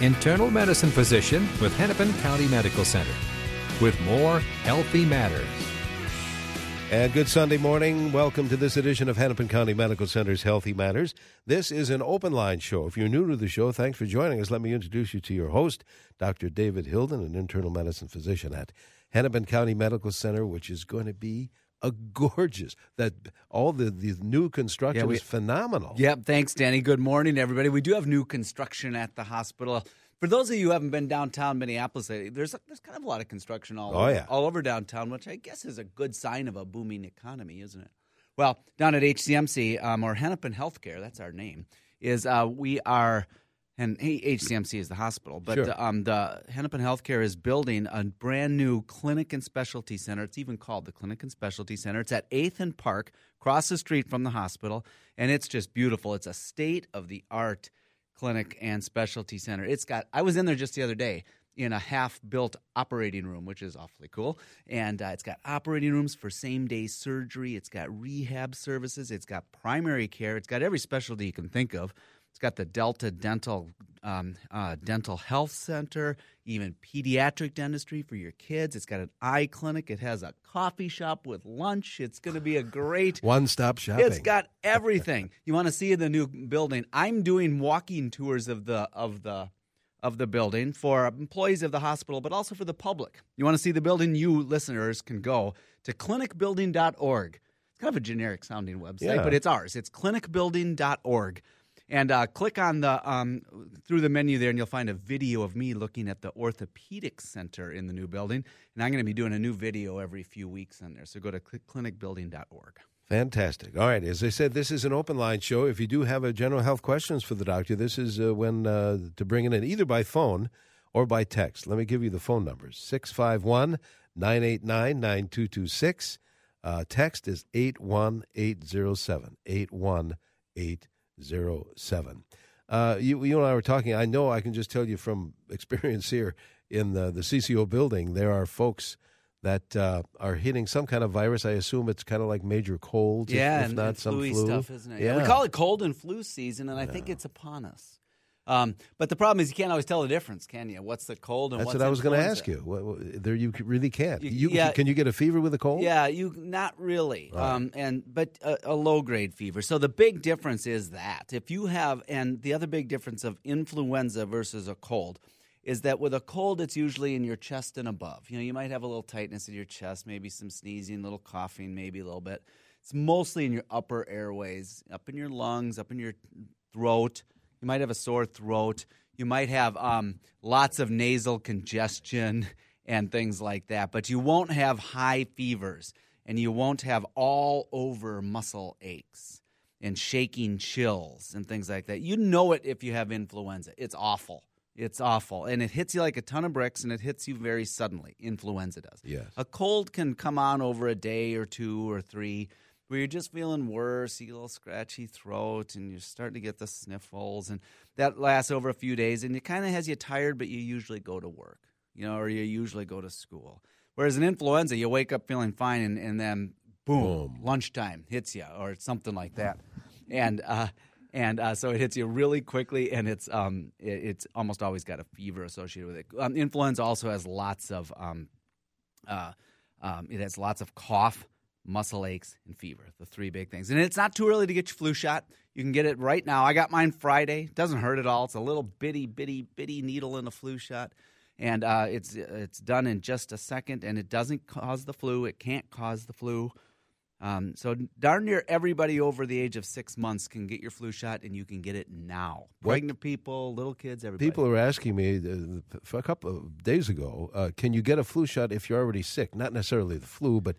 internal medicine physician with Hennepin County Medical Center, with more Healthy Matters. And good Sunday morning. Welcome to this edition of Hennepin County Medical Center's Healthy Matters. This is an open line show. If you're new to the show, thanks for joining us. Let me introduce you to your host, Dr. David Hilden, an internal medicine physician at Hennepin County Medical Center, which is going to be a gorgeous that all the, the new construction Yeah, we- is phenomenal. Yep. Thanks, Danny. Good morning, everybody. We do have new construction at the hospital. For those of you who haven't been downtown Minneapolis, there's there's kind of a lot of construction all Oh, over, yeah. all over downtown, which I guess is a good sign of a booming economy, isn't it? Well, down at HCMC um, or Hennepin Healthcare, that's our name, is uh, we are. And HCMC is the hospital, but Sure. um, the Hennepin Healthcare is building a brand new clinic and specialty center. It's even called the Clinic and Specialty Center. It's at 8th and Park, across the street from the hospital, and it's just beautiful. It's a state of the art clinic and specialty center. It's got, I was in there just the other day in a half built operating room, which is awfully cool. And uh, it's got operating rooms for same day surgery, it's got rehab services, it's got primary care, it's got every specialty you can think of. It's got the Delta Dental um, uh, Dental Health Center, even pediatric dentistry for your kids. It's got an eye clinic. It has a coffee shop with lunch. It's going to be a great One stop shopping. it's got everything. you want to see the new building? I'm doing walking tours of the of the of the building for employees of the hospital, but also for the public. You want to see the building? You listeners can go to clinicbuilding.org. It's kind of a generic sounding website, Yeah. but it's ours. It's clinicbuilding.org. And uh, click on the um, through the menu there, and you'll find a video of me looking at the orthopedic center in the new building. And I'm going to be doing a new video every few weeks on there. So go to cl- clinicbuilding.org. Fantastic. All right. As I said, this is an open line show. If you do have a general health questions for the doctor, this is uh, when uh, to bring it in either by phone or by text. Let me give you the phone numbers 651 989 9226. Text is 81807. 81807. Uh, you, you and I were talking. I know I can just tell you from experience here in the, the CCO building, there are folks that uh, are hitting some kind of virus. I assume it's kind of like major colds, if- Yeah, if, and, not some flu stuff, isn't it? Yeah. we call it cold and flu season, and I think it's upon us. Um, but the problem is, you can't always tell the difference, can you? What's the cold and what's the That's what I was going to ask you. What, what- there, you really can't. You- You, yeah. can you get a fever with a cold? Yeah, you not really. Um, and but a, a low grade fever. So the big difference is that if you have, and the other big difference of influenza versus a cold is that with a cold, it's usually in your chest and above. You know, you might have a little tightness in your chest, maybe some sneezing, a little coughing, maybe a little bit. It's mostly in your upper airways, up in your lungs, up in your throat. You might have a sore throat. You might have um, lots of nasal congestion and things like that, but you won't have high fevers and you won't have all over muscle aches and shaking chills and things like that. You know it if you have influenza. It's awful. It's awful. And it hits you like a ton of bricks and it hits you very suddenly. Influenza does. Yes. A cold can come on over a day or two or three where you're just feeling worse, you get a little scratchy throat, and you're starting to get the sniffles. And that lasts over a few days and it kind of has you tired, but you usually go to work, you know, or you usually go to school. Whereas an influenza, you wake up feeling fine and, and then boom, lunchtime hits you or something like that. And, uh, and uh, so it hits you really quickly, and it's um, it, it's almost always got a fever associated with it. Um, influenza also has lots of um, uh, um, it has lots of cough, muscle aches, and fever. The three big things. And it's not too early to get your flu shot. You can get it right now. I got mine Friday. Doesn't hurt at all. It's a little bitty, bitty, bitty needle in a flu shot. And uh, it's it's done in just a second, and it doesn't cause the flu. It can't cause the flu. Um, so darn near everybody over the age of six months can get your flu shot, and you can get it now. Pregnant people, little kids, everybody. People are asking me uh, a couple of days ago, uh, can you get a flu shot if you're already sick? Not necessarily the flu, but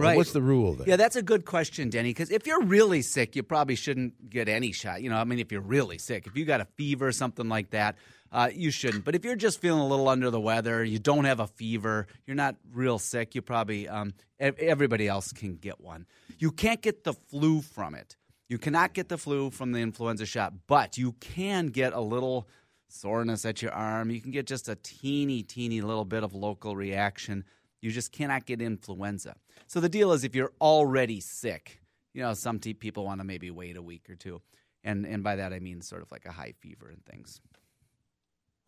Right. what's the rule there? Yeah, that's a good question, Denny. Because if you're really sick, you probably shouldn't get any shot. You know, I mean, if you're really sick, if you got a fever, or something like that, uh, you shouldn't. But if you're just feeling a little under the weather, you don't have a fever, you're not real sick, you probably um, everybody else can get one. You can't get the flu from it. You cannot get the flu from the influenza shot, but you can get a little soreness at your arm. You can get just a teeny, teeny little bit of local reaction. You just cannot get influenza. So the deal is if you're already sick, you know, some te- people want to maybe wait a week or two. And, and by that I mean sort of like a high fever and things.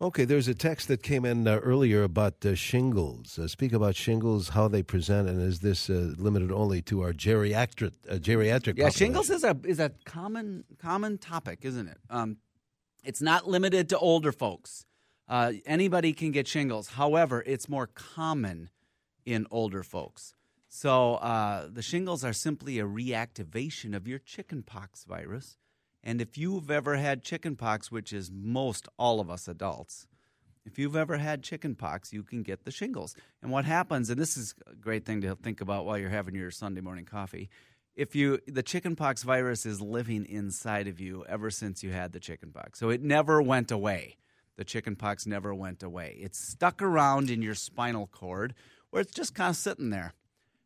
Okay, there's a text that came in uh, earlier about uh, shingles. Uh, speak about shingles, how they present, and is this uh, limited only to our geriatric uh, geriatric? Yeah, population? shingles is a is a common common topic, isn't it? Um, it's not limited to older folks. Uh, anybody can get shingles. However, it's more common in older folks. So uh, the shingles are simply a reactivation of your chickenpox virus. And if you've ever had chickenpox, which is most all of us adults, if you've ever had chickenpox, you can get the shingles. And what happens, and this is a great thing to think about while you're having your Sunday morning coffee, if you the chickenpox virus is living inside of you ever since you had the chickenpox. So it never went away. The chickenpox never went away. It's stuck around in your spinal cord where it's just kind of sitting there.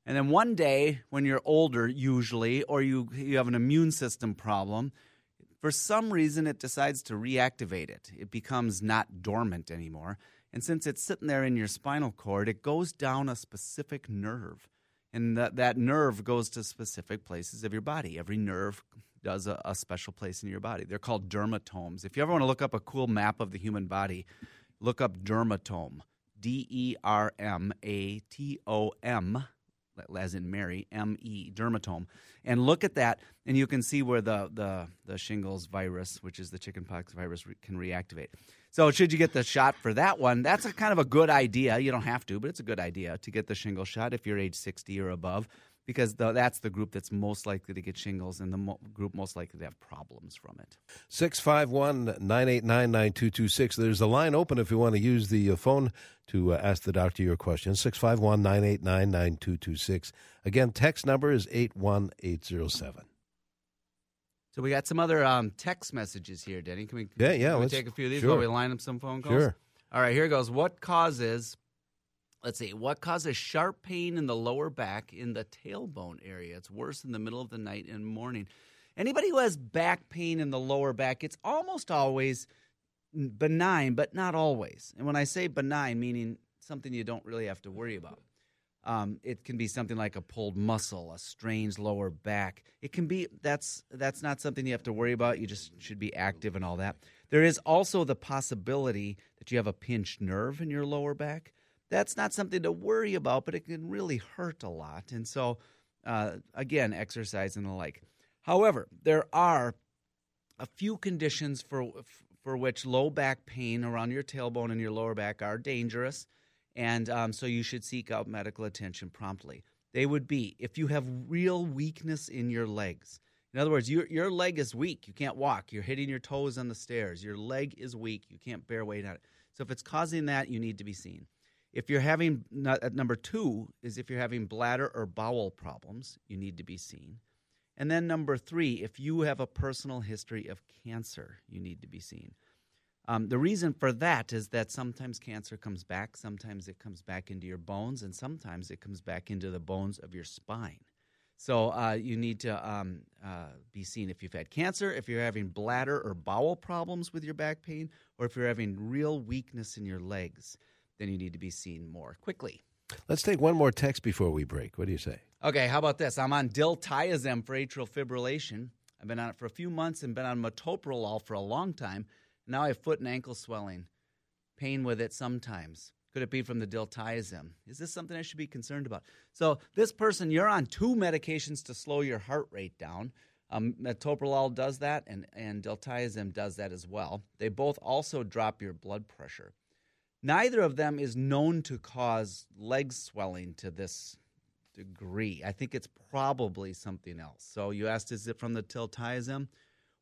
And then one day when you're older usually or you you have an immune system problem, for some reason it decides to reactivate it. It becomes not dormant anymore. And since it's sitting there in your spinal cord, it goes down a specific nerve. And that, that nerve goes to specific places of your body. Every nerve does a, a special place in your body. They're called dermatomes. If you ever want to look up a cool map of the human body, look up dermatome. D E R M A T O M as in Mary, M E, dermatome, and look at that, and you can see where the, the, the shingles virus, which is the chickenpox virus, re- can reactivate. So, should you get the shot for that one, that's a kind of a good idea. You don't have to, but it's a good idea to get the shingle shot if you're age 60 or above, because the, that's the group that's most likely to get shingles and the mo- group most likely to have problems from it. 651 989 9226. There's a line open if you want to use the uh, phone to uh, ask the doctor your questions. 651 989 9226. Again, text number is 81807. So, we got some other um, text messages here, Denny. Can we, Yeah, yeah, can we take a few of these sure. while we line up some phone calls? Sure. All right, here goes. What causes, let's see, what causes sharp pain in the lower back in the tailbone area? It's worse in the middle of the night and morning. Anybody who has back pain in the lower back, it's almost always benign, but not always. And when I say benign, meaning something you don't really have to worry about. Um, it can be something like a pulled muscle, a strained lower back. It can be that's that's not something you have to worry about. You just should be active and all that. There is also the possibility that you have a pinched nerve in your lower back. That's not something to worry about, but it can really hurt a lot. And so, uh, again, exercise and the like. However, there are a few conditions for for which low back pain around your tailbone and your lower back are dangerous, and um, so you should seek out medical attention promptly. They would be if you have real weakness in your legs. In other words, your your leg is weak. You can't walk. You're hitting your toes on the stairs. Your leg is weak. You can't bear weight on it. So if it's causing that, you need to be seen. If you're having at number two is if you're having bladder or bowel problems, you need to be seen. And then number three, if you have a personal history of cancer, you need to be seen. Um, the reason for that is that sometimes cancer comes back, sometimes it comes back into your bones, and sometimes it comes back into the bones of your spine. So uh, you need to um, uh, be seen if you've had cancer, if you're having bladder or bowel problems with your back pain, or if you're having real weakness in your legs, then you need to be seen more quickly. Let's take one more text before we break. What do you say? Okay, how about this? I'm on diltiazem for atrial fibrillation. I've been on it for a few months and been on metoprolol for a long time. Now I have foot and ankle swelling, pain with it sometimes. Could it be from the diltiazem? Is this something I should be concerned about? So, this person, you're on two medications to slow your heart rate down. Um, metoprolol does that, and, and diltiazem does that as well. They both also drop your blood pressure. Neither of them is known to cause leg swelling to this degree. I think it's probably something else. So, you asked, is it from the diltiazem?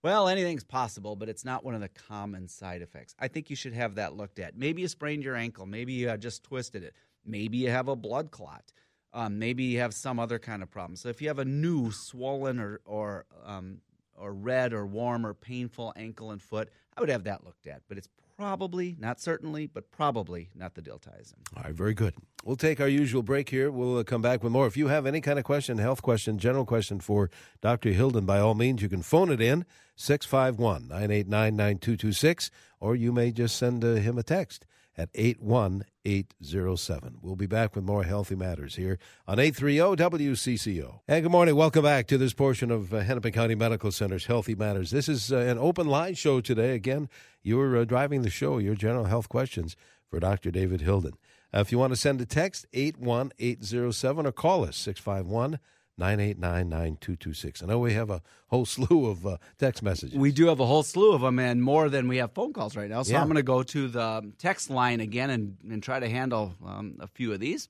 Well, anything's possible, but it's not one of the common side effects. I think you should have that looked at. Maybe you sprained your ankle. Maybe you just twisted it. Maybe you have a blood clot. Um, maybe you have some other kind of problem. So if you have a new swollen or or um, or red or warm or painful ankle and foot, I would have that looked at. But it's probably, not certainly, but probably not the diltiazem. All right, very good. We'll take our usual break here. We'll uh, come back with more. If you have any kind of question, health question, general question for Dr. Hilden, by all means, you can phone it in 651 989 9226, or you may just send uh, him a text at 81807. We'll be back with more Healthy Matters here on 830 WCCO. And good morning. Welcome back to this portion of uh, Hennepin County Medical Center's Healthy Matters. This is uh, an open line show today. Again, you're uh, driving the show, your general health questions for Dr. David Hilden. Uh, if you want to send a text, 81807, or call us, 651 989 9226. I know we have a whole slew of uh, text messages. We do have a whole slew of them and more than we have phone calls right now. So Yeah. I'm going to go to the text line again and, and try to handle um, a few of these.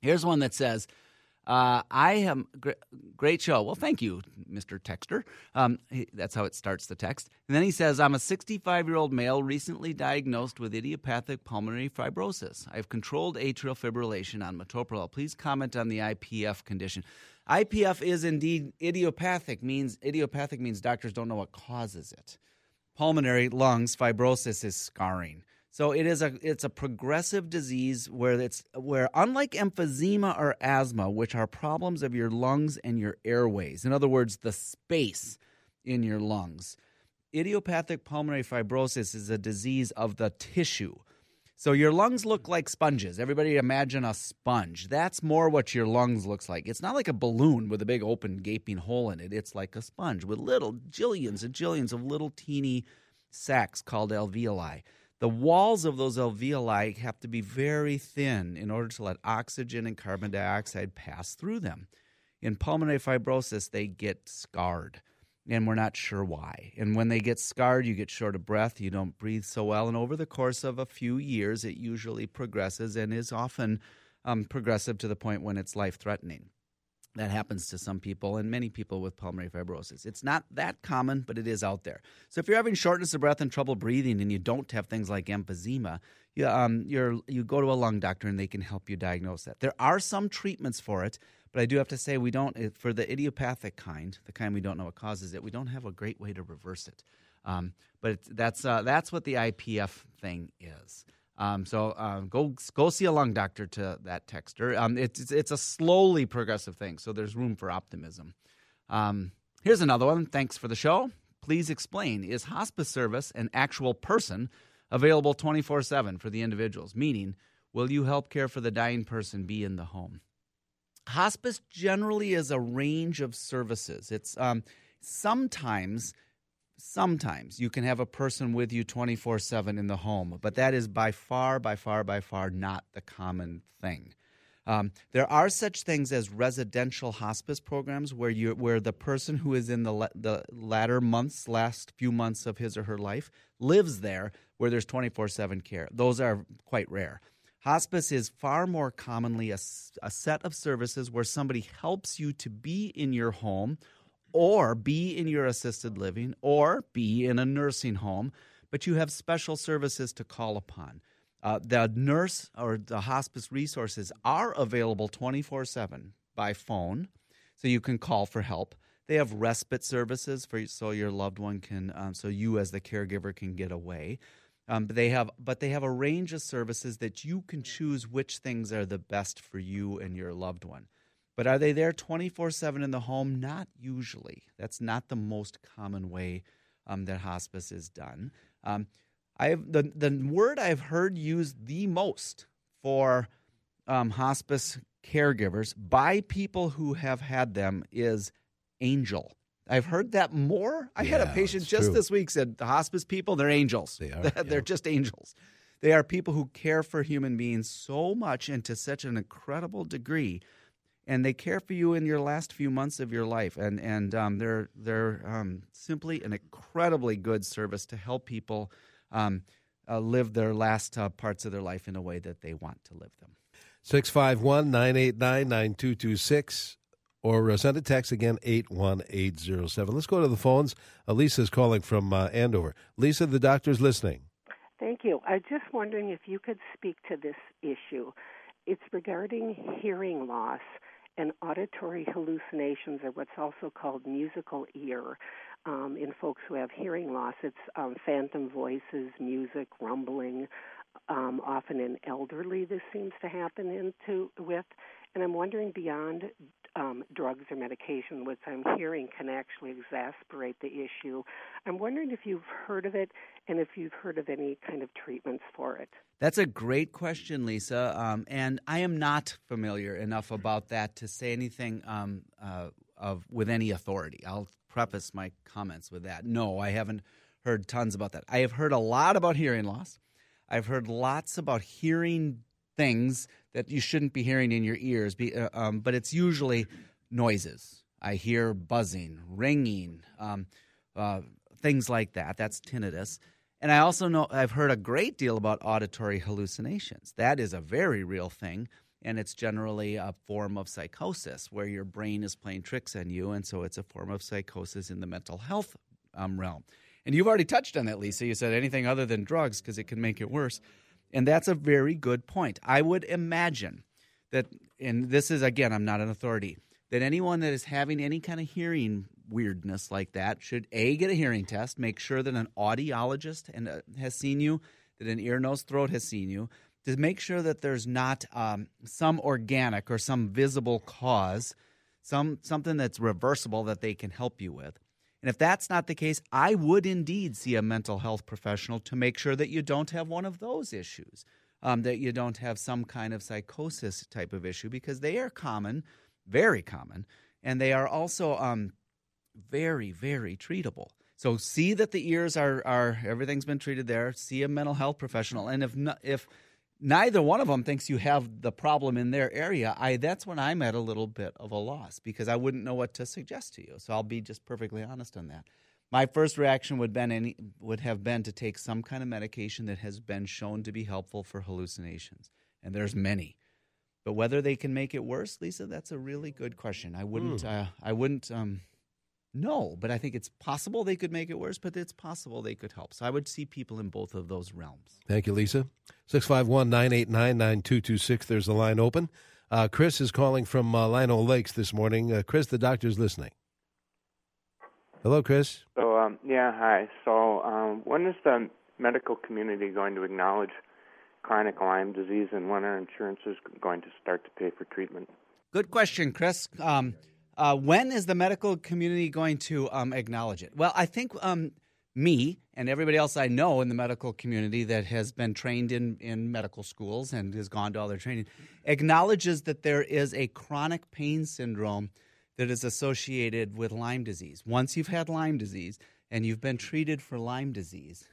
Here's one that says, uh, I am gr- great show. Well, thank you, Mr. Texter. Um, he, that's how it starts the text. And then he says, I'm a 65 year old male recently diagnosed with idiopathic pulmonary fibrosis. I have controlled atrial fibrillation on metoprolol. Please comment on the IPF condition. IPF is indeed idiopathic. Means idiopathic means doctors don't know what causes it pulmonary lungs fibrosis is scarring. So it is a it's a progressive disease where it's where unlike emphysema or asthma, which are problems of your lungs and your airways, in other words, the space in your lungs, idiopathic pulmonary fibrosis is a disease of the tissue. So your lungs look like sponges. Everybody imagine a sponge. That's more what your lungs looks like. It's not like a balloon with a big open gaping hole in it. It's like a sponge with little jillions and jillions of little teeny sacs called alveoli. The walls of those alveoli have to be very thin in order to let oxygen and carbon dioxide pass through them. In pulmonary fibrosis, they get scarred and we're not sure why. And when they get scarred, you get short of breath, you don't breathe so well, and over the course of a few years, it usually progresses and is often um, progressive to the point when it's life threatening. That happens to some people and many people with pulmonary fibrosis. It's not that common, but it is out there. So if you're having shortness of breath and trouble breathing, and you don't have things like emphysema, you, um, you go to a lung doctor and they can help you diagnose that. There are some treatments for it, but I do have to say we don't eh, for the idiopathic kind, the kind we don't know what causes it. We don't have a great way to reverse it. Um, but that's uh, that's what the IPF thing is. Um, so um, go go see a lung doctor to that texter. Um, it's it's a slowly progressive thing, so there's room for optimism. Um, here's another one. Thanks for the show. Please explain: Is hospice service an actual person available 24 seven for the individuals? Meaning, will you help care for the dying person be in the home? Hospice generally is a range of services. It's um, sometimes sometimes you can have a person with you 24 7 in the home, but that is by far, by far, by far not the common thing. Um, there are such things as residential hospice programs where you where the person who is in the la- the latter months, last few months of his or her life, lives there where there's 24 7 care. Those are quite rare. Hospice is far more commonly a set of services where somebody helps you to be in your home or be in your assisted living or be in a nursing home, but you have special services to call upon. Uh, the nurse or the hospice resources are available 24 7 by phone, so you can call for help. They have respite services for so your loved one can, um, so you as the caregiver can get away. Um, but they have, but they have a range of services that you can choose which things are the best for you and your loved one. But are they there 24 7 in the home? Not usually. That's not the most common way um, that hospice is done. Um, I have, the, the word I've heard used the most for um, hospice caregivers by people who have had them is angel. I've heard that more. I had a patient just true. this week said the hospice people, they're angels. They are, they're yeah. just angels. They are people who care for human beings so much and to such an incredible degree and they care for you in your last few months of your life. And and um, they're they're um, simply an incredibly good service to help people um, uh, live their last uh, parts of their life in a way that they want to live them. 651 989 9226 or uh, send a text again 81807. Let's go to the phones. Uh, Lisa's calling from uh, Andover. Lisa, the doctor's listening. Thank you. I'm just wondering if you could speak to this issue. It's regarding hearing loss and auditory hallucinations, or what's also called musical ear. Um, in folks who have hearing loss, it's um, phantom voices, music, rumbling. Um, often in elderly, this seems to happen into with. And I'm wondering beyond um, drugs or medication, which I'm hearing can actually exacerbate the issue. I'm wondering if you've heard of it and if you've heard of any kind of treatments for it. That's a great question, Lisa. Um, and I am not familiar enough about that to say anything um, uh, of with any authority. I'll preface my comments with that. No, I haven't heard tons about that. I have heard a lot about hearing loss. I've heard lots about hearing things that you shouldn't be hearing in your ears, be, uh, um, but it's usually noises. I hear buzzing, ringing, um, uh, things like that. That's tinnitus. And I also know I've heard a great deal about auditory hallucinations. That is a very real thing, and it's generally a form of psychosis where your brain is playing tricks on you, and so it's a form of psychosis in the mental health um, realm. And you've already touched on that, Lisa. You said anything other than drugs because it can make it worse. And that's a very good point. I would imagine that, and this is, again, I'm not an authority, that anyone that is having any kind of hearing weirdness like that should A, get a hearing test, make sure that an audiologist and, uh, has seen you, that an ear, nose, throat has seen you, to make sure that there's not um, some organic or some visible cause, some something that's reversible that they can help you with. And if that's not the case, I would indeed see a mental health professional to make sure that you don't have one of those issues, um, that you don't have some kind of psychosis type of issue, because they are common, very common, and they are also um, very, very treatable. So see that the ears are are everything's been treated there. See a mental health professional, and if not, if neither one of them thinks you have the problem in their area, I that's when I'm at a little bit of a loss because I wouldn't know what to suggest to you. So I'll be just perfectly honest on that. My first reaction would been any would have been to take some kind of medication that has been shown to be helpful for hallucinations, and there's many. But whether they can make it worse, Lisa, that's a really good question. I wouldn't. Mm. Uh, I wouldn't. Um, no, but I think it's possible they could make it worse, but it's possible they could help. So I would see people in both of those realms. Thank you, Lisa. 651 989 9226. There's a line open. Uh, Chris is calling from uh, Lino Lakes this morning. Uh, Chris, the doctor's listening. Hello, Chris. So, um, yeah, hi. So, um, when is the medical community going to acknowledge chronic Lyme disease and when are insurances going to start to pay for treatment? Good question, Chris. Um, uh, when is the medical community going to um, acknowledge it? Well, I think um, me and everybody else I know in the medical community that has been trained in, in medical schools and has gone to all their training acknowledges that there is a chronic pain syndrome that is associated with Lyme disease. Once you've had Lyme disease and you've been treated for Lyme disease,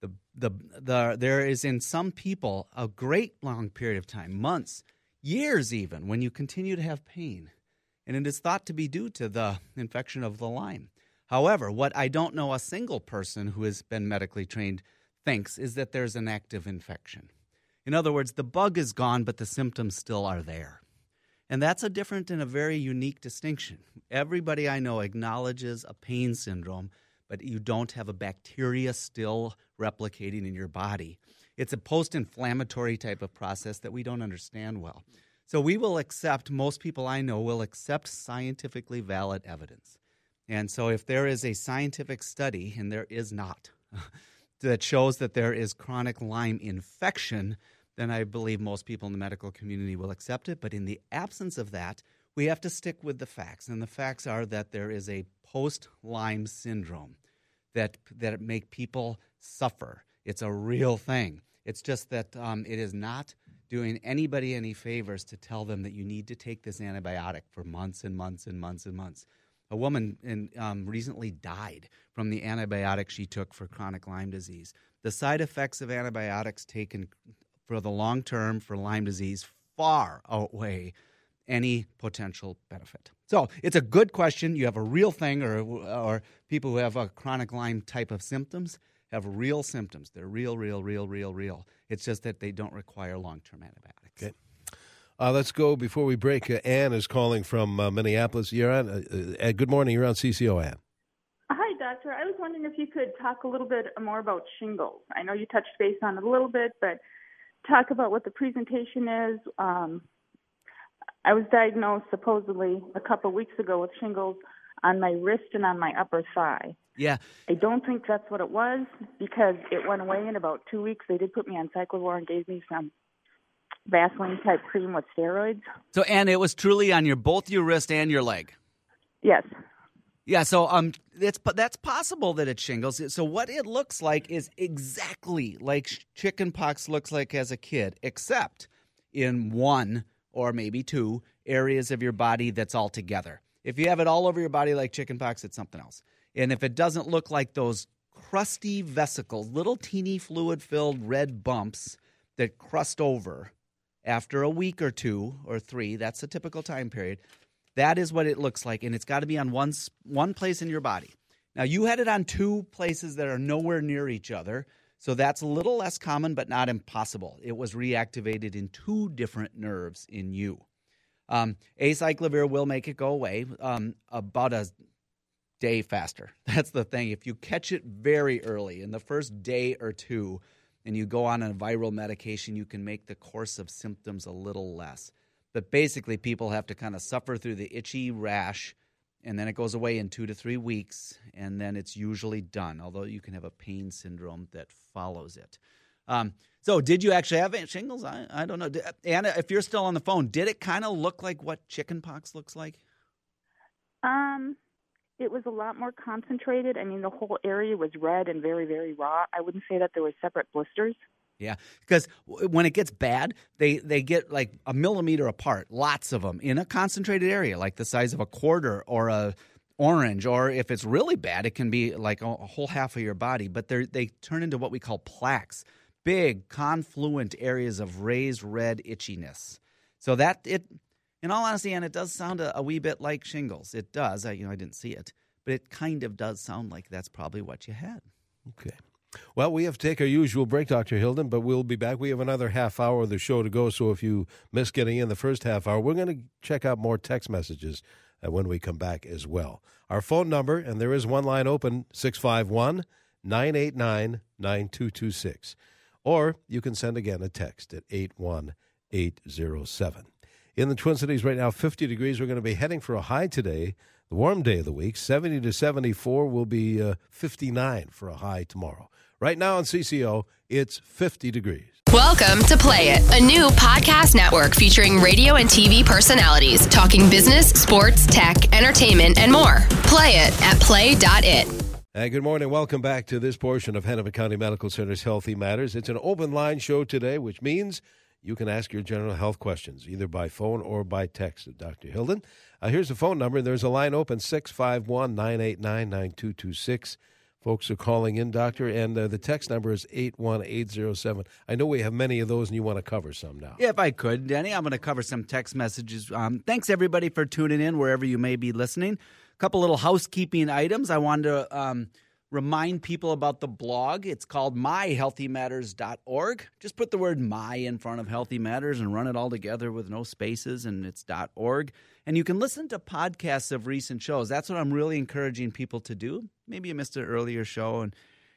the, the, the, there is in some people a great long period of time, months, years even, when you continue to have pain and it is thought to be due to the infection of the Lyme. However, what I don't know a single person who has been medically trained thinks is that there's an active infection. In other words, the bug is gone, but the symptoms still are there. And that's a different and a very unique distinction. Everybody I know acknowledges a pain syndrome, but you don't have a bacteria still replicating in your body. It's a post inflammatory type of process that we don't understand well. So we will accept, most people I know will accept scientifically valid evidence. And so if there is a scientific study, and there is not, that shows that there is chronic Lyme infection, then I believe most people in the medical community will accept it. But in the absence of that, we have to stick with the facts. And the facts are that there is a post Lyme syndrome that, that make people suffer. It's a real thing. It's just that um, it is not doing anybody any favors to tell them that you need to take this antibiotic for months and months and months and months. A woman in, um, recently died from the antibiotic she took for chronic Lyme disease. The side effects of antibiotics taken for the long term for Lyme disease far outweigh any potential benefit. So it's a good question. You have a real thing, or or people who have a chronic Lyme type of symptoms have real symptoms. They're real, real, real, real, real. It's just that they don't require long term antibiotics. Okay. Uh, let's go before we break. Uh, Anne is calling from uh, Minneapolis. You're on. Uh, uh, good morning. You're on CCO, Anne. Hi, doctor. I was wondering if you could talk a little bit more about shingles. I know you touched base on it a little bit, but talk about what the presentation is. Um, I was diagnosed supposedly a couple of weeks ago with shingles on my wrist and on my upper thigh. Yeah. I don't think that's what it was because it went away in about two weeks. They did put me on acyclovir and gave me some Vaseline type cream with steroids. So, and it was truly on your both your wrist and your leg. Yes. Yeah, so um, it's but that's possible that it's shingles. So what it looks like is exactly like chickenpox looks like as a kid, except in one or maybe two areas of your body that's all together. If you have it all over your body like chickenpox, it's something else. And if it doesn't look like those crusty vesicles, little teeny fluid filled red bumps that crust over after a week or two or three, that's a typical time period. That is what it looks like, and it's got to be on one one place in your body. Now you had it on two places that are nowhere near each other, so that's a little less common, but not impossible. It was reactivated in two different nerves in you. Um, acyclovir will make it go away um, about a day faster. That's the thing. If you catch it very early in the first day or two, and you go on a viral medication, you can make the course of symptoms a little less. But basically, people have to kind of suffer through the itchy rash, and then it goes away in two to three weeks, and then it's usually done, although you can have a pain syndrome that follows it. Um, so, did you actually have shingles? I, I don't know. Anna, if you're still on the phone, did it kind of look like what chickenpox looks like? Um, it was a lot more concentrated. I mean, the whole area was red and very, very raw. I wouldn't say that there were separate blisters. Yeah, because when it gets bad, they they get like a millimeter apart, lots of them in a concentrated area, like the size of a quarter or a orange. Or if it's really bad, it can be like a, whole half of your body. But they they turn into what we call plaques, big confluent areas of raised red itchiness. So that it in all honesty, and it does sound a, a, wee bit like shingles. It does. I, you know, I didn't see it, but it kind of does sound like that's probably what you had. Okay. Well, we have to take our usual break, Dr. Hilden, but we'll be back. We have another half hour of the show to go, so if you miss getting in the first half hour, we're going to check out more text messages uh, when we come back as well. Our phone number, and there is one line open, 651 989 9226. Or you can send again a text at 81807. In the Twin Cities right now, 50 degrees. We're going to be heading for a high today, the warm day of the week. 70 to 74 will be uh, 59 for a high tomorrow. Right now on CCO, it's 50 degrees. Welcome to Play It, a new podcast network featuring radio and TV personalities talking business, sports, tech, entertainment, and more. Play it at play.it. Hey, good morning. Welcome back to this portion of Hennepin County Medical Center's Healthy Matters. It's an open line show today, which means you can ask your general health questions either by phone or by text of Dr. Hilden. Uh, here's the phone number. There's a line open 651 989 9226. Folks are calling in, Doctor, and uh, the text number is 81807. I know we have many of those, and you want to cover some now. Yeah, if I could, Danny, I'm going to cover some text messages. Um, thanks, everybody, for tuning in wherever you may be listening. A couple little housekeeping items. I wanted to. Um, remind people about the blog. It's called myhealthymatters.org. Just put the word my in front of Healthy Matters and run it all together with no spaces, and it's .org. And you can listen to podcasts of recent shows. That's what I'm really encouraging people to do. Maybe you missed an earlier show and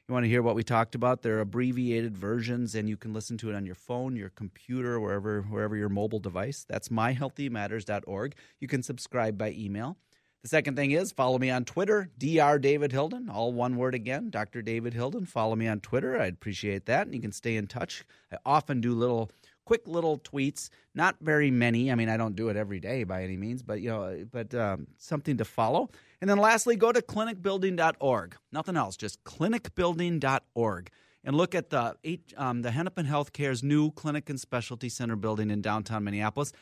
you want to hear what we talked about. They're abbreviated versions, and you can listen to it on your phone, your computer, wherever wherever your mobile device. That's myhealthymatters.org. You can subscribe by email. The second thing is follow me on Twitter, Dr. David Hilden, all one word again, Dr. David Hilden. Follow me on Twitter. I'd appreciate that. And you can stay in touch. I often do little quick little tweets, not very many. I mean, I don't do it every day by any means, but you know, but um, something to follow. And then lastly, go to clinicbuilding.org. Nothing else, just clinicbuilding.org. And look at the um, the Hennepin Healthcare's new clinic and specialty center building in downtown Minneapolis.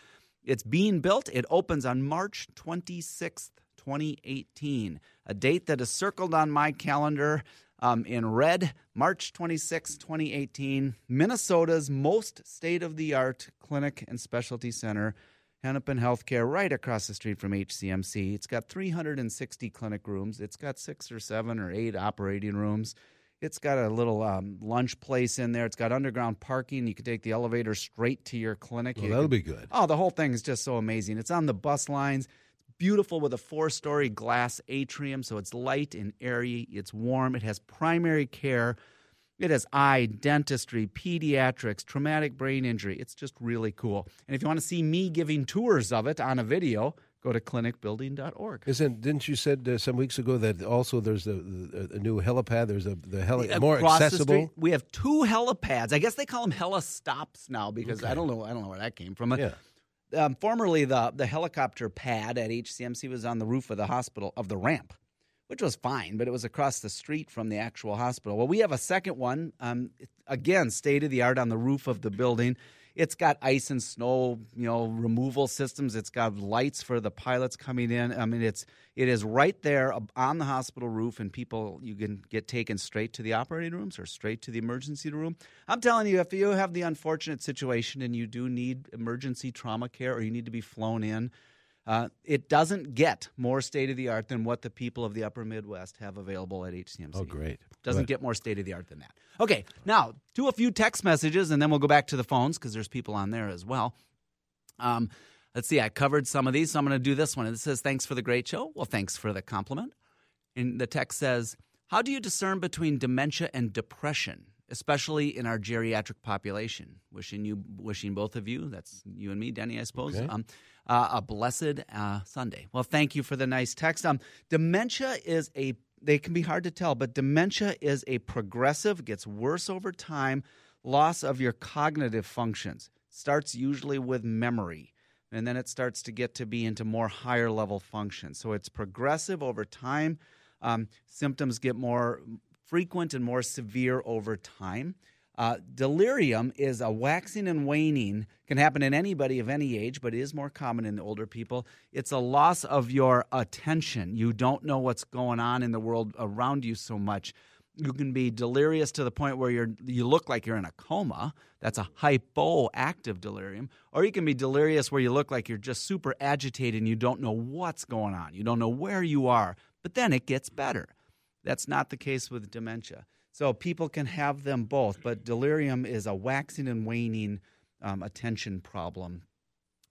It's being built. It opens on March 26th, 2018, a date that is circled on my calendar um, in red, March 26, 2018, Minnesota's most state of the art clinic and specialty center, Hennepin Healthcare, right across the street from HCMC. It's got 360 clinic rooms, it's got six or seven or eight operating rooms. It's got a little um, lunch place in there. It's got underground parking. You can take the elevator straight to your clinic. Well, You that'll can- be good. Oh, the whole thing is just so amazing. It's on the bus lines. Beautiful with a four story glass atrium, so it's light and airy. It's warm. It has primary care. It has eye, dentistry, pediatrics, traumatic brain injury. It's just really cool. And if you want to see me giving tours of it on a video, go to clinicbuilding.org. Isn't? Didn't you said uh, some weeks ago that also there's a, new helipad? There's a the heli more accessible. street, we have two helipads. I guess they call them helistops now because I don't know. I don't know where that came from. Yeah. Um, formerly, the the helicopter pad at HCMC was on the roof of the hospital of the ramp, which was fine, but it was across the street from the actual hospital. Well, we have a second one. Um, again, state of the art on the roof of the building. It's got ice and snow, you know, removal systems. It's got lights for the pilots coming in. I mean, it's it is right there on the hospital roof, and people you can get taken straight to the operating rooms or straight to the emergency room. I'm telling you, if you have the unfortunate situation and you do need emergency trauma care or you need to be flown in, uh, it doesn't get more state of the art than what the people of the Upper Midwest have available at HCMC. Oh, great. Doesn't get more state of the art than that. Okay, now do a few text messages and then we'll go back to the phones because there's people on there as well. Um, let's see, I covered some of these, so I'm going to do this one. It says, Thanks for the great show. Well, thanks for the compliment. And the text says, How do you discern between dementia and depression, especially in our geriatric population? Wishing you, wishing both of you, that's you and me, Denny, I suppose, Okay. um, uh, a blessed uh, Sunday. Well, thank you for the nice text. Um, dementia is a they can be hard to tell, but dementia is a progressive, gets worse over time, loss of your cognitive functions. Starts usually with memory, and then it starts to get to be into more higher level functions. So it's progressive over time. Um, symptoms get more frequent and more severe over time. Uh, delirium is a waxing and waning, can happen in anybody of any age, but it is more common in older people. It's a loss of your attention. You don't know what's going on in the world around you so much. You can be delirious to the point where you're you look like you're in a coma. That's a hypoactive delirium. Or you can be delirious where you look like you're just super agitated and you don't know what's going on. You don't know where you are. But then it gets better. That's not the case with dementia. So people can have them both, but delirium is a waxing and waning um, attention problem,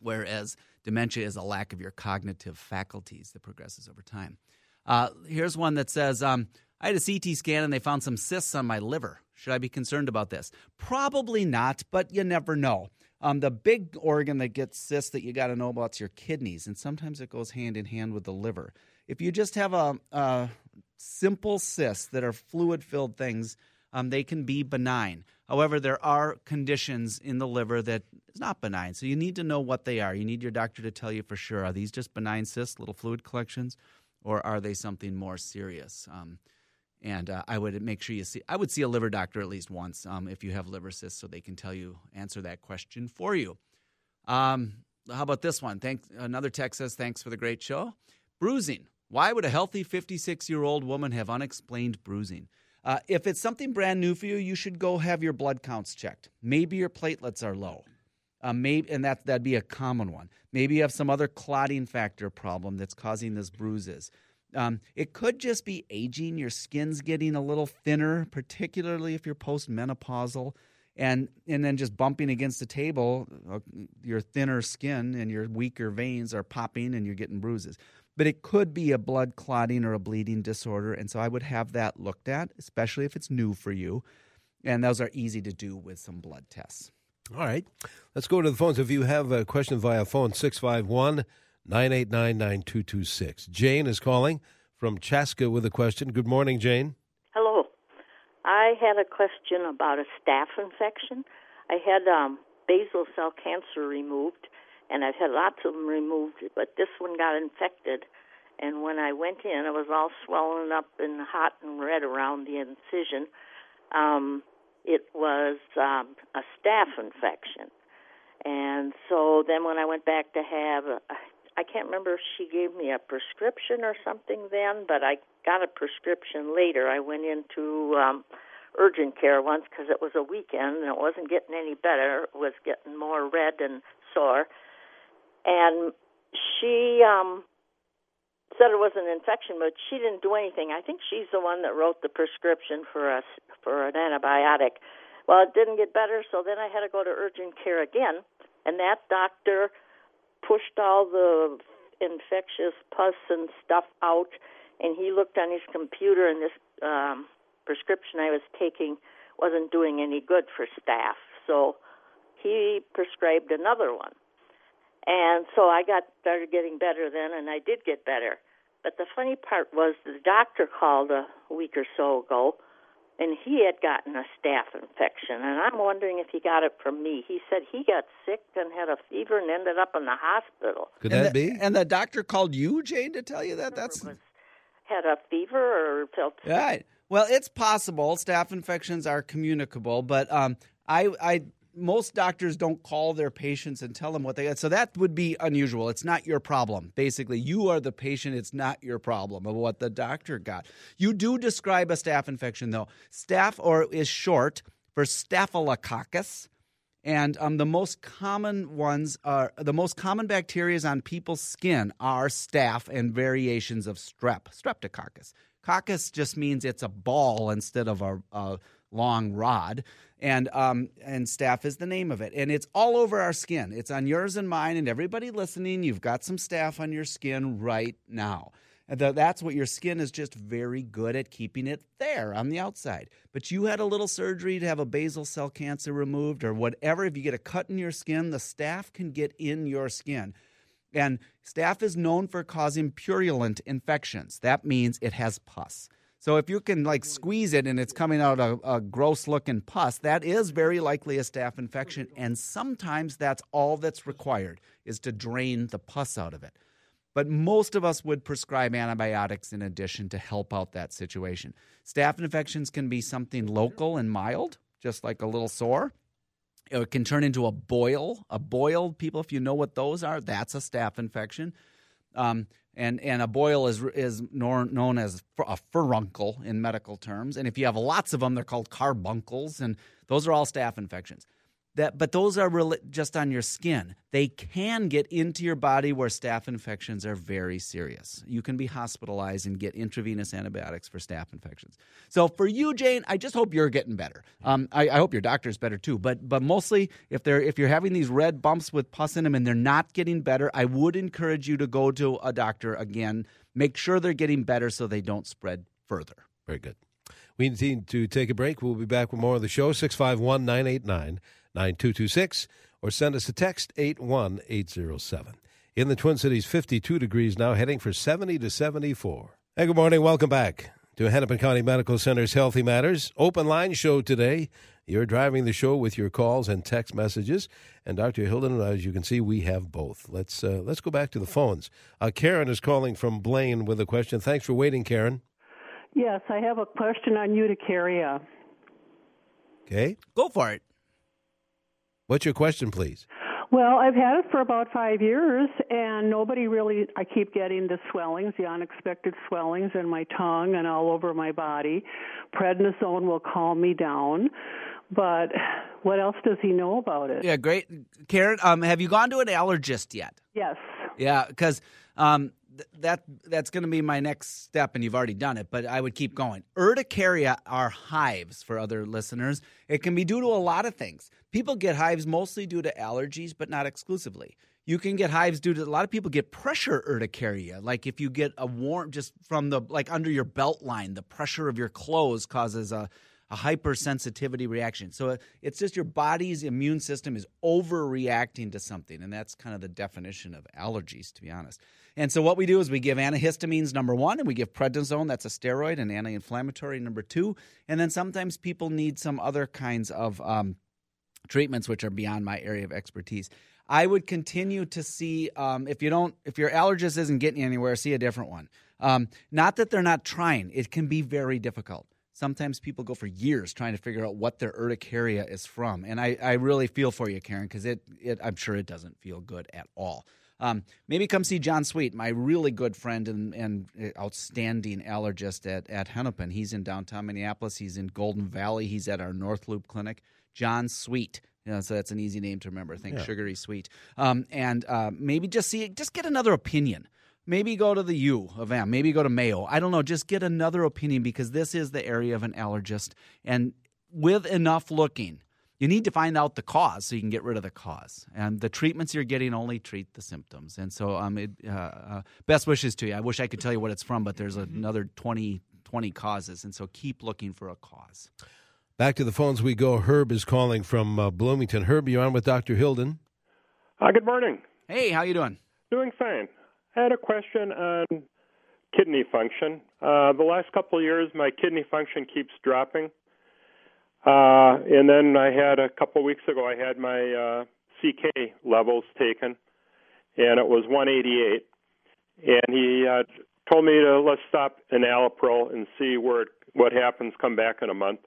whereas dementia is a lack of your cognitive faculties that progresses over time. Uh, here's one that says, um, I had a CT scan and they found some cysts on my liver. Should I be concerned about this? Probably not, but you never know. Um, the big organ that gets cysts that you got to know about is your kidneys, and sometimes it goes hand in hand with the liver. If you just have a, a simple cysts that are fluid filled things, um, they can be benign. However, there are conditions in the liver that is not benign. So you need to know what they are. You need your doctor to tell you for sure. Are these just benign cysts, little fluid collections, or are they something more serious? Um, and uh, I would make sure you see. I would see a liver doctor at least once um, if you have liver cysts, so they can tell you answer that question for you. Um, how about this one? Thank another text says thanks for the great show. Bruising. Why would a healthy 56 year old woman have unexplained bruising? Uh, if it's something brand new for you, you should go have your blood counts checked. Maybe your platelets are low. Uh, maybe, and that that'd be a common one. Maybe you have some other clotting factor problem that's causing this bruises. Um, it could just be aging. Your skin's getting a little thinner, particularly if you're postmenopausal, and and then just bumping against the table, uh, your thinner skin and your weaker veins are popping, and you're getting bruises. But it could be a blood clotting or a bleeding disorder, and so I would have that looked at, especially if it's new for you. And those are easy to do with some blood tests. All right. Let's go to the phones. If you have a question via phone, 651 989 9226. Jane is calling from Chaska with a question. Good morning, Jane. Hello. I had a question about a staph infection. I had um, basal cell cancer removed, and I've had lots of them removed, but this one got infected. And when I went in, it was all swollen up and hot and red around the incision. Um, it was um, a staph infection. And so then when I went back to have, I I can't remember if she gave me a prescription or something then, but I got a prescription later. I went into um, urgent care once because it was a weekend and it wasn't getting any better. It was getting more red and sore. And she um said it was an infection, but she didn't do anything. I think she's the one that wrote the prescription for us for an antibiotic. Well, it didn't get better, so then I had to go to urgent care again, and that doctor pushed all the infectious pus and stuff out, and he looked on his computer, and this um, prescription I was taking wasn't doing any good for staph, so he prescribed another one. And so I got started getting better then, and I did get better. But the funny part was the doctor called a week or so ago, and he had gotten a staph infection, and I'm wondering if he got it from me. He said he got sick and had a fever and ended up in the hospital. Could and that the, be? And the doctor called you, Jane, to tell you that? That's was, had a fever or felt sick. right. Well, it's possible. Staph infections are communicable, but um, I, I most doctors don't call their patients and tell them what they got. So that would be unusual. It's not your problem. Basically, you are the patient. It's not your problem of what the doctor got. You do describe a staph infection, though. Staph or is short for staphylococcus. And um, the most common ones are the most common bacteria on people's skin are staph and variations of strep, streptococcus. Coccus just means it's a ball instead of a, a long rod, and um, and staph is the name of it, and it's all over our skin. It's on yours and mine, and everybody listening. You've got some staph on your skin right now. And that's what your skin is just very good at keeping it there on the outside. But you had a little surgery to have a basal cell cancer removed or whatever. If you get a cut in your skin, the staph can get in your skin. And staph is known for causing purulent infections. That means it has pus. So if you can like squeeze it and it's coming out a, a gross looking pus, that is very likely a staph infection. And sometimes that's all that's required is to drain the pus out of it. But most of us would prescribe antibiotics in addition to help out that situation. Staph infections can be something local and mild, just like a little sore. It can turn into a boil. A boil, people, if you know what those are, that's a staph infection. Um, and and a boil is is known as a furuncle in medical terms. And if you have lots of them, they're called carbuncles, and those are all staph infections that but those are really just on your skin. They can get into your body where staph infections are very serious. You can be hospitalized and get intravenous antibiotics for staph infections. So for you jane i just hope you're getting better. Um, I, I, hope your doctor's better too. But but mostly if they're if you're having these red bumps with pus in them and they're not getting better i would encourage you to go to a doctor again. Make sure they're getting better so they don't spread further. Very good. We need to take a break. We'll be back with more of the show. 651 989 9226 or send us a text 81807. In the Twin Cities, 52 degrees now, heading for 70 to 74. Hey, good morning. Welcome back to Hennepin County Medical Center's Healthy Matters open line show today. You're driving the show with your calls and text messages, and Dr. Hilden, as you can see, we have both. Let's uh, let's go back to the phones. Uh, Karen is calling from Blaine with a question. Thanks for waiting, Karen. Yes, I have a question on you, urticaria. Okay, go for it. What's your question, please? Well, I've had it for about five years, and nobody really. I keep getting the swellings, the unexpected swellings in my tongue and all over my body. Prednisone will calm me down, but what else does he know about it? Yeah, great, Karen. Um, have you gone to an allergist yet? Yes. Yeah, because um, that that's going to be my next step, and you've already done it. But I would keep going. Urticaria are hives for other listeners. It can be due to a lot of things. People get hives mostly due to allergies, but not exclusively. You can get hives due to a lot of people get pressure urticaria. Like if you get a warm just from the like under your belt line, the pressure of your clothes causes a a hypersensitivity reaction. So it's just your body's immune system is overreacting to something, and that's kind of the definition of allergies, to be honest. And so what we do is we give antihistamines number one, and we give prednisone, that's a steroid, and anti-inflammatory number two, and then sometimes people need some other kinds of um, treatments which are beyond my area of expertise. I would continue to see um, if you don't if your allergist isn't getting anywhere, see a different one. Um, not that they're not trying; it can be very difficult. Sometimes people go for years trying to figure out what their urticaria is from, and I, I really feel for you, Karen, because it, it I'm sure it doesn't feel good at all. Um, maybe come see John Sweet, my really good friend and, and outstanding allergist at, at Hennepin. He's in downtown Minneapolis. He's in Golden Valley. He's at our North Loop Clinic. John Sweet. You know, so that's an easy name to remember. Think Yeah. sugary sweet. Um, and uh, maybe just see, just get another opinion. Maybe go to the U of M. Maybe go to Mayo. I don't know. Just get another opinion because this is the area of an allergist. And with enough looking, you need to find out the cause so you can get rid of the cause. And the treatments you're getting only treat the symptoms. And so, um, it, uh, uh, best wishes to you. I wish I could tell you what it's from, but there's another 20, 20 causes. And so keep looking for a cause. Back to the phones we go. Herb is calling from uh, Bloomington. Herb, you're on with Dr. Hilden. Hi, good morning. Hey, how you doing? Doing fine. I had a question on kidney function. Uh, the last couple of years, my kidney function keeps dropping. Uh, and then I had a couple of weeks ago, I had my uh, CK levels taken, and it was 188. And he uh, told me to let's stop enalapril and see where it, what happens. Come back in a month.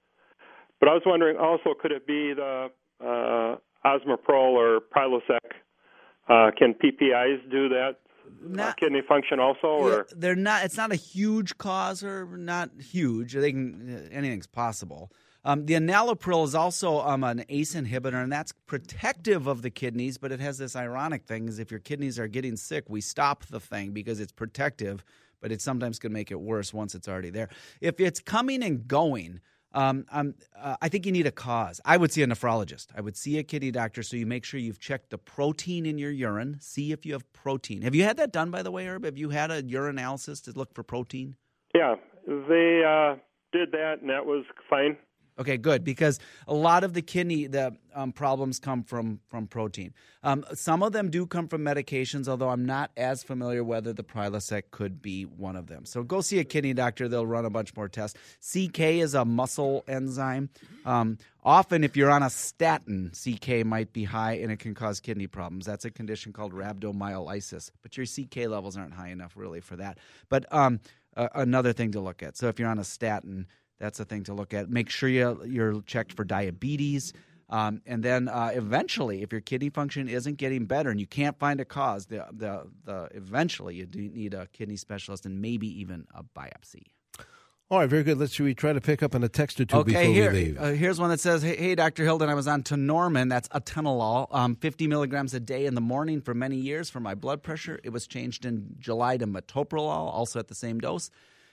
But I was wondering also, could it be the uh, osmoprol or Prilosec? Uh, can PPIs do that? Uh, kidney function also, or they're not. It's not a huge cause, or not huge. They can anything's possible. Um, the enalapril is also um, an ACE inhibitor, and that's protective of the kidneys. But it has this ironic thing: is if your kidneys are getting sick, we stop the thing because it's protective, but it sometimes can make it worse once it's already there. If it's coming and going. Um, um, uh, I think you need a cause. I would see a nephrologist. I would see a kidney doctor so you make sure you've checked the protein in your urine. See if you have protein. Have you had that done, by the way, Herb? Have you had a urinalysis to look for protein? yeah, they uh, did that, and that was fine. Okay, good because a lot of the kidney the um, problems come from from protein. Um, some of them do come from medications, although I'm not as familiar whether the Prilosec could be one of them. So go see a kidney doctor; they'll run a bunch more tests. CK is a muscle enzyme. Um, often, if you're on a statin, CK might be high and it can cause kidney problems. That's a condition called rhabdomyolysis, but your CK levels aren't high enough really for that. But uh, another thing to look at. So if you're on a statin. That's a thing to look at. Make sure you, you're checked for diabetes. Um, and then uh, eventually, if your kidney function isn't getting better and you can't find a cause, the, the, the, eventually you do need a kidney specialist and maybe even a biopsy. All right, very good. Let's we try to pick up on a text or two Okay, before here, we leave. uh, here's one that says, "Hey, hey Dr. Hilden, I was on Tenormin. That's atenolol, um, 50 milligrams a day in the morning for many years for my blood pressure. It was changed in July to metoprolol, also at the same dose."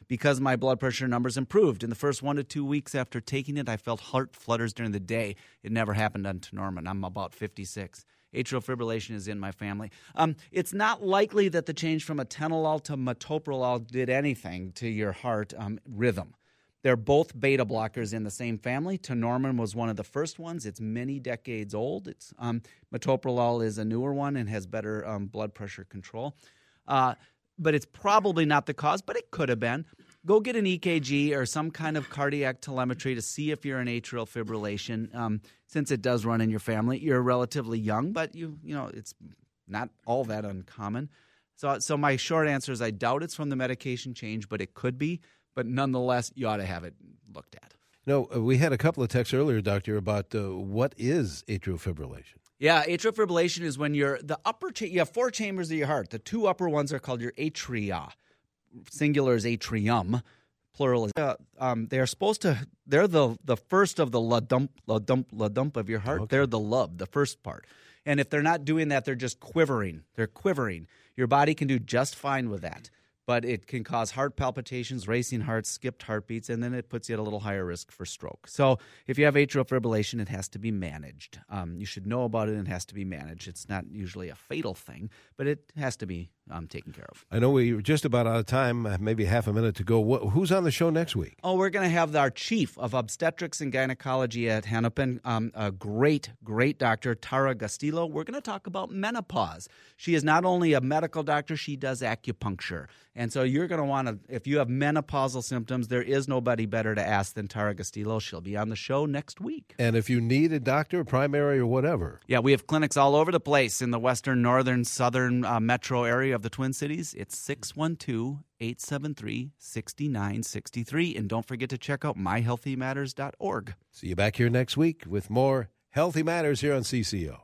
Because my blood pressure numbers improved. In the first one to two weeks after taking it, I felt heart flutters during the day. It never happened on Tenormin. I'm about 56. Atrial fibrillation is in my family. Um, it's not likely that the change from atenolol to metoprolol did anything to your heart um, rhythm. They're both beta blockers in the same family. Tenormin was one of the first ones. It's many decades old. It's um, metoprolol is a newer one and has better um, blood pressure control. Uh, but it's probably not the cause, but it could have been. Go get an EKG or some kind of cardiac telemetry to see if you're in atrial fibrillation. Um, since it does run in your family, you're relatively young, but you you know it's not all that uncommon. So, so my short answer is I doubt it's from the medication change, but it could be. But nonetheless, you ought to have it looked at. No, uh, we had a couple of texts earlier, Doctor, about uh, what is atrial fibrillation. Yeah, atrial fibrillation is when you're the upper. Cha- you have four chambers of your heart. The two upper ones are called your atria. Singular is atrium. Plural is. Uh, um, they are supposed to. They're the the first of the la dump la dump la dump of your heart. They're the lub, the first part. And if they're not doing that, they're just quivering. They're quivering. Your body can do just fine with that, but it can cause heart palpitations, racing hearts, skipped heartbeats, and then it puts you at a little higher risk for stroke. So if you have atrial fibrillation, it has to be managed. Um, you should know about it and it has to be managed. It's not usually a fatal thing, but it has to be um, taken care of. I know we're just about out of time, uh, maybe half a minute to go. What, who's on the show next week? Oh, we're going to have our chief of obstetrics and gynecology at Hennepin, um, a great, great doctor, Tara Gustilo. We're going to talk about menopause. She is not only a medical doctor, she does acupuncture. And so you're going to want to, if you have menopausal symptoms, there is nobody better to ask than Tara Gustilo. She'll be on the show next week. And if you need a doctor, primary or whatever, Yeah, we have clinics all over the place in the western, northern, southern uh, metro area of the Twin Cities. It's 612 873 6963. And don't forget to check out myhealthymatters.org. see you back here next week with more Healthy Matters here on CCO.